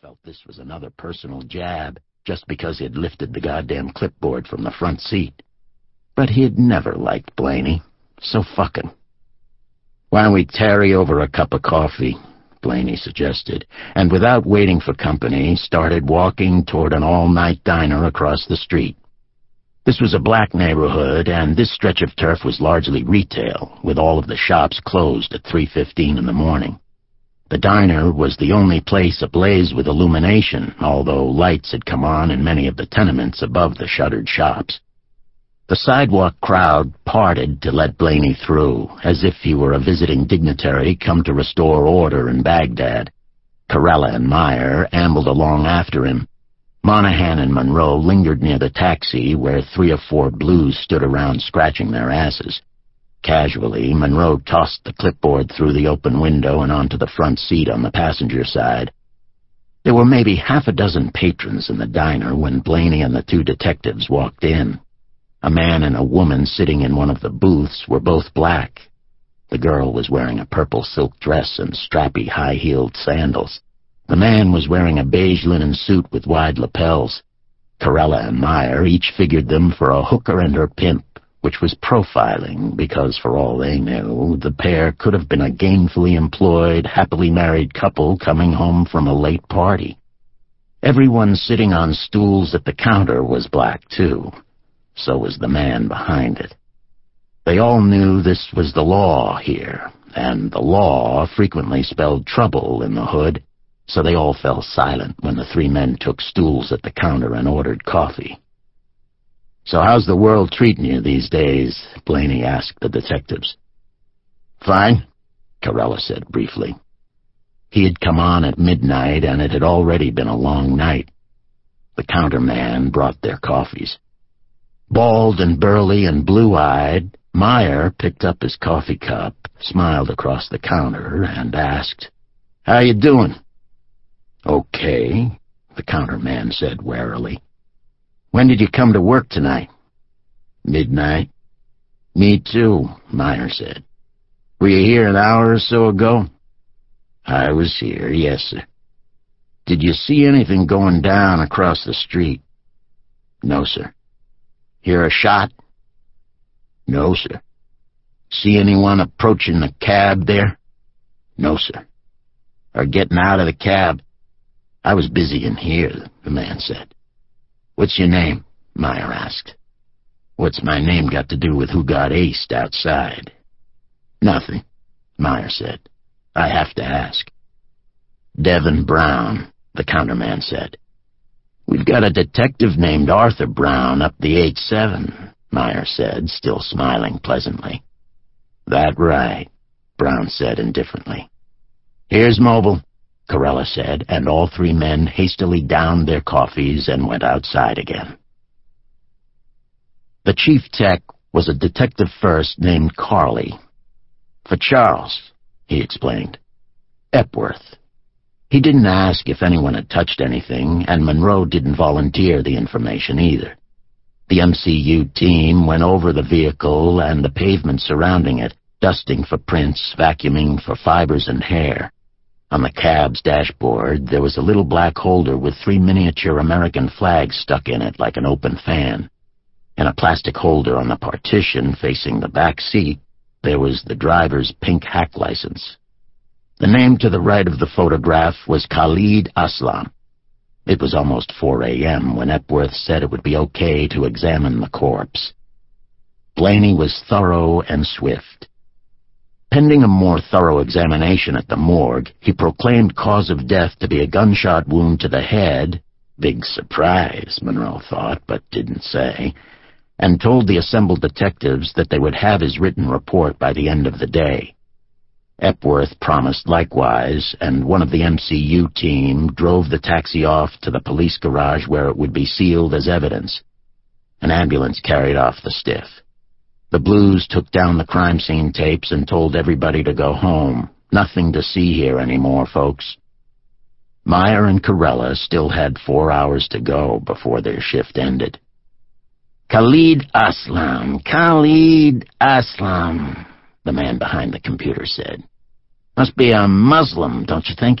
felt this was another personal jab just because he'd lifted the goddamn clipboard from the front seat. But he'd never liked Blaney, so fucking. Why don't we tarry over a cup of coffee? Blaney suggested, and without waiting for company, started walking toward an all-night diner across the street. This was a black neighborhood, and this stretch of turf was largely retail, with all of the shops closed at 3.15 in the morning. The diner was the only place ablaze with illumination, although lights had come on in many of the tenements above the shuttered shops. The sidewalk crowd parted to let Blaney through, as if he were a visiting dignitary come to restore order in Baghdad. Carella and Meyer ambled along after him. Monoghan and Monroe lingered near the taxi where three or four blues stood around scratching their asses. Casually, Monroe tossed the clipboard through the open window and onto the front seat on the passenger side. There were maybe half a dozen patrons in the diner when Blaney and the two detectives walked in. A man and a woman sitting in one of the booths were both black. The girl was wearing a purple silk dress and strappy high-heeled sandals. The man was wearing a beige linen suit with wide lapels. Carella and Meyer each figured them for a hooker and her pimp which was profiling because, for all they knew, the pair could have been a gainfully employed, happily married couple coming home from a late party. Everyone sitting on stools at the counter was black, too. So was the man behind it. They all knew this was the law here, and the law frequently spelled trouble in the hood, so they all fell silent when the three men took stools at the counter and ordered coffee. So how's the world treating you these days? Blaney asked the detectives. Fine, Carella said briefly. He had come on at midnight, and it had already been a long night. The counterman brought their coffees. Bald and burly and blue-eyed, Meyer picked up his coffee cup, smiled across the counter, and asked, How you doing? Okay, the counterman said warily. When did you come to work tonight? Midnight. Me too, Meyer said. Were you here an hour or so ago? I was here, yes, sir. Did you see anything going down across the street? No, sir. Hear a shot? No, sir. See anyone approaching the cab there? No, sir. Or getting out of the cab? I was busy in here, the man said. What's your name? Meyer asked. What's my name got to do with who got aced outside? Nothing, Meyer said. I have to ask. Devin Brown, the counterman said. We've got a detective named Arthur Brown up the 8-7, Meyer said, still smiling pleasantly. That right, Brown said indifferently. Here's Mobile. Carella said, and all three men hastily downed their coffees and went outside again. The chief tech was a detective first named Carley. For Charles, he explained. Epworth. He didn't ask if anyone had touched anything, and Monroe didn't volunteer the information either. The MCU team went over the vehicle and the pavement surrounding it, dusting for prints, vacuuming for fibers and hair. On the cab's dashboard, there was a little black holder with three miniature American flags stuck in it like an open fan. In a plastic holder on the partition facing the back seat, there was the driver's pink hack license. The name to the right of the photograph was Khalid Aslam. It was almost 4 a.m. when Epworth said it would be okay to examine the corpse. Blaney was thorough and swift. Pending a more thorough examination at the morgue, he proclaimed cause of death to be a gunshot wound to the head, big surprise, Monroe thought, but didn't say, and told the assembled detectives that they would have his written report by the end of the day. Epworth promised likewise, and one of the MCU team drove the taxi off to the police garage where it would be sealed as evidence. An ambulance carried off the stiff. The Blues took down the crime scene tapes and told everybody to go home. Nothing to see here anymore, folks. Meyer and Carella still had four hours to go before their shift ended. Khalid Aslam, Khalid Aslam, the man behind the computer said. Must be a Muslim, don't you think?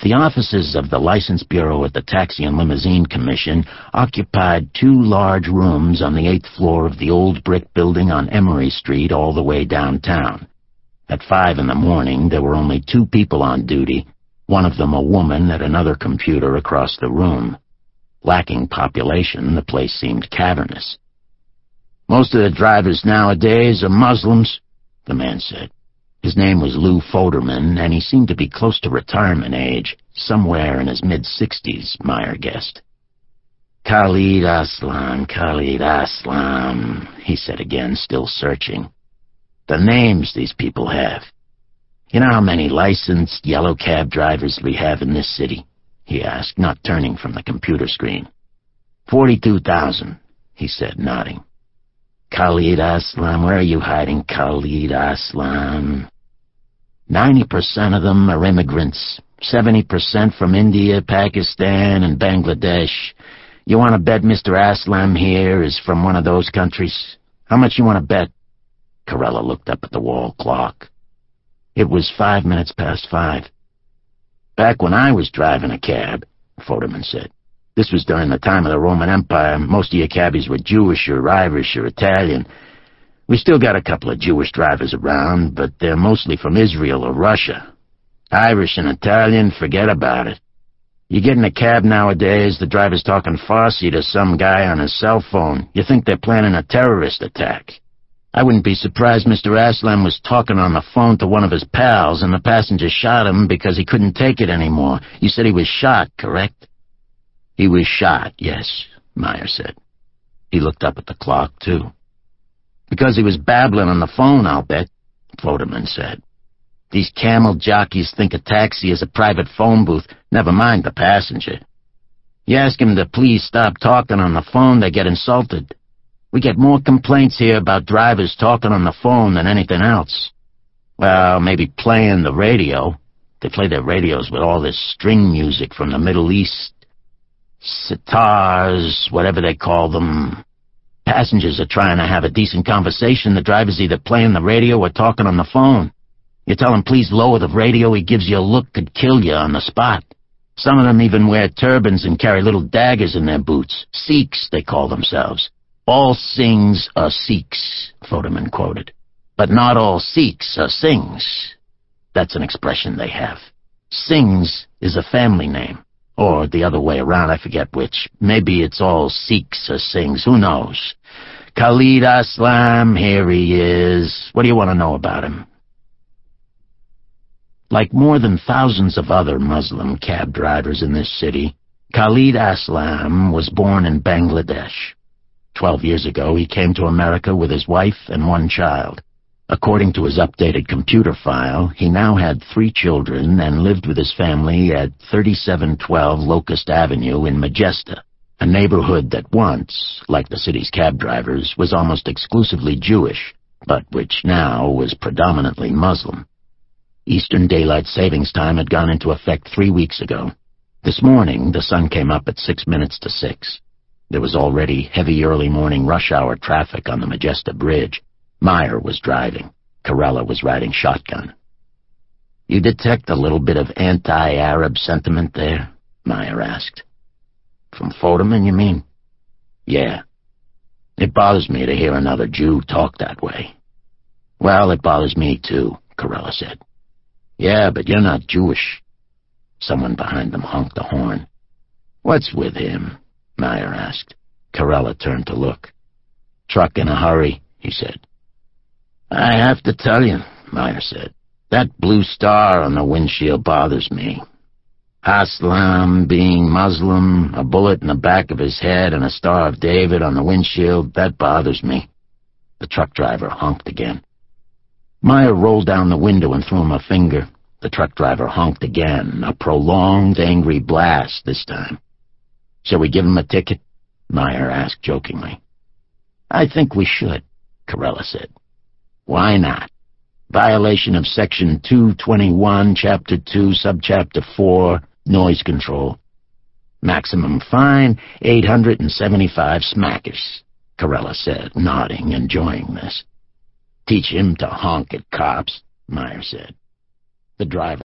The offices of the License Bureau at the Taxi and Limousine Commission occupied two large rooms on the eighth floor of the old brick building on Emory Street all the way downtown. At five in the morning, there were only two people on duty, one of them a woman at another computer across the room. Lacking population, the place seemed cavernous. Most of the drivers nowadays are Muslims, the man said. His name was Lou Foderman, and he seemed to be close to retirement age, somewhere in his mid-sixties, Meyer guessed. Khalid Aslam, Khalid Aslam, he said again, still searching. The names these people have. You know how many licensed yellow cab drivers we have in this city? he asked, not turning from the computer screen. Forty-two thousand, he said, nodding. Khalid Aslam, where are you hiding, Khalid Aslam? Ninety percent of them are immigrants. Seventy percent from India, Pakistan, and Bangladesh. You want to bet Mr. Aslam here is from one of those countries? How much you want to bet? Carella looked up at the wall clock. It was five minutes past five. Back when I was driving a cab, Foderman said, this was during the time of the Roman Empire. Most of your cabbies were Jewish or Irish or Italian. We still got a couple of Jewish drivers around, but they're mostly from Israel or Russia. Irish and Italian, forget about it. You get in a cab nowadays, the driver's talking Farsi to some guy on his cell phone. You think they're planning a terrorist attack. I wouldn't be surprised Mr. Aslam was talking on the phone to one of his pals and the passenger shot him because he couldn't take it anymore. You said he was shot, correct? He was shot, yes, Meyer said. He looked up at the clock, too. Because he was babbling on the phone, I'll bet, Foderman said. These camel jockeys think a taxi is a private phone booth, never mind the passenger. You ask him to please stop talking on the phone, they get insulted. We get more complaints here about drivers talking on the phone than anything else. Well, maybe playing the radio. They play their radios with all this string music from the Middle East sitars, whatever they call them. Passengers are trying to have a decent conversation. The driver's either playing the radio or talking on the phone. You tell him please lower the radio, he gives you a look could kill you on the spot. Some of them even wear turbans and carry little daggers in their boots. Sikhs, they call themselves. All Singhs are Sikhs, Foderman quoted. But not all Sikhs are Singhs. That's an expression they have. Singhs is a family name. Or the other way around, I forget which. Maybe it's all Sikhs or Singhs, who knows? Khalid Aslam, here he is. What do you want to know about him? Like more than thousands of other Muslim cab drivers in this city, Khalid Aslam was born in Bangladesh. Twelve years ago, he came to America with his wife and one child. According to his updated computer file, he now had three children and lived with his family at 3712 Locust Avenue in Majesta, a neighborhood that once, like the city's cab drivers, was almost exclusively Jewish, but which now was predominantly Muslim. Eastern Daylight Savings Time had gone into effect three weeks ago. This morning, the sun came up at six minutes to six. There was already heavy early morning rush hour traffic on the Majesta Bridge, Meyer was driving. Carella was riding shotgun. You detect a little bit of anti-Arab sentiment there? Meyer asked. From Foderman, you mean? Yeah. It bothers me to hear another Jew talk that way. Well, it bothers me too, Carella said. Yeah, but you're not Jewish. Someone behind them honked a horn. What's with him? Meyer asked. Carella turned to look. Truck in a hurry, he said. I have to tell you, Meyer said, that blue star on the windshield bothers me. Aslam being Muslim, a bullet in the back of his head, and a Star of David on the windshield, that bothers me. The truck driver honked again. Meyer rolled down the window and threw him a finger. The truck driver honked again, a prolonged, angry blast this time. Shall we give him a ticket? Meyer asked jokingly. I think we should, Carella said. Why not? Violation of Section 221, Chapter 2, Subchapter 4, Noise Control. Maximum fine, 875 smackers, Carella said, nodding, enjoying this. Teach him to honk at cops, Meyer said. The driver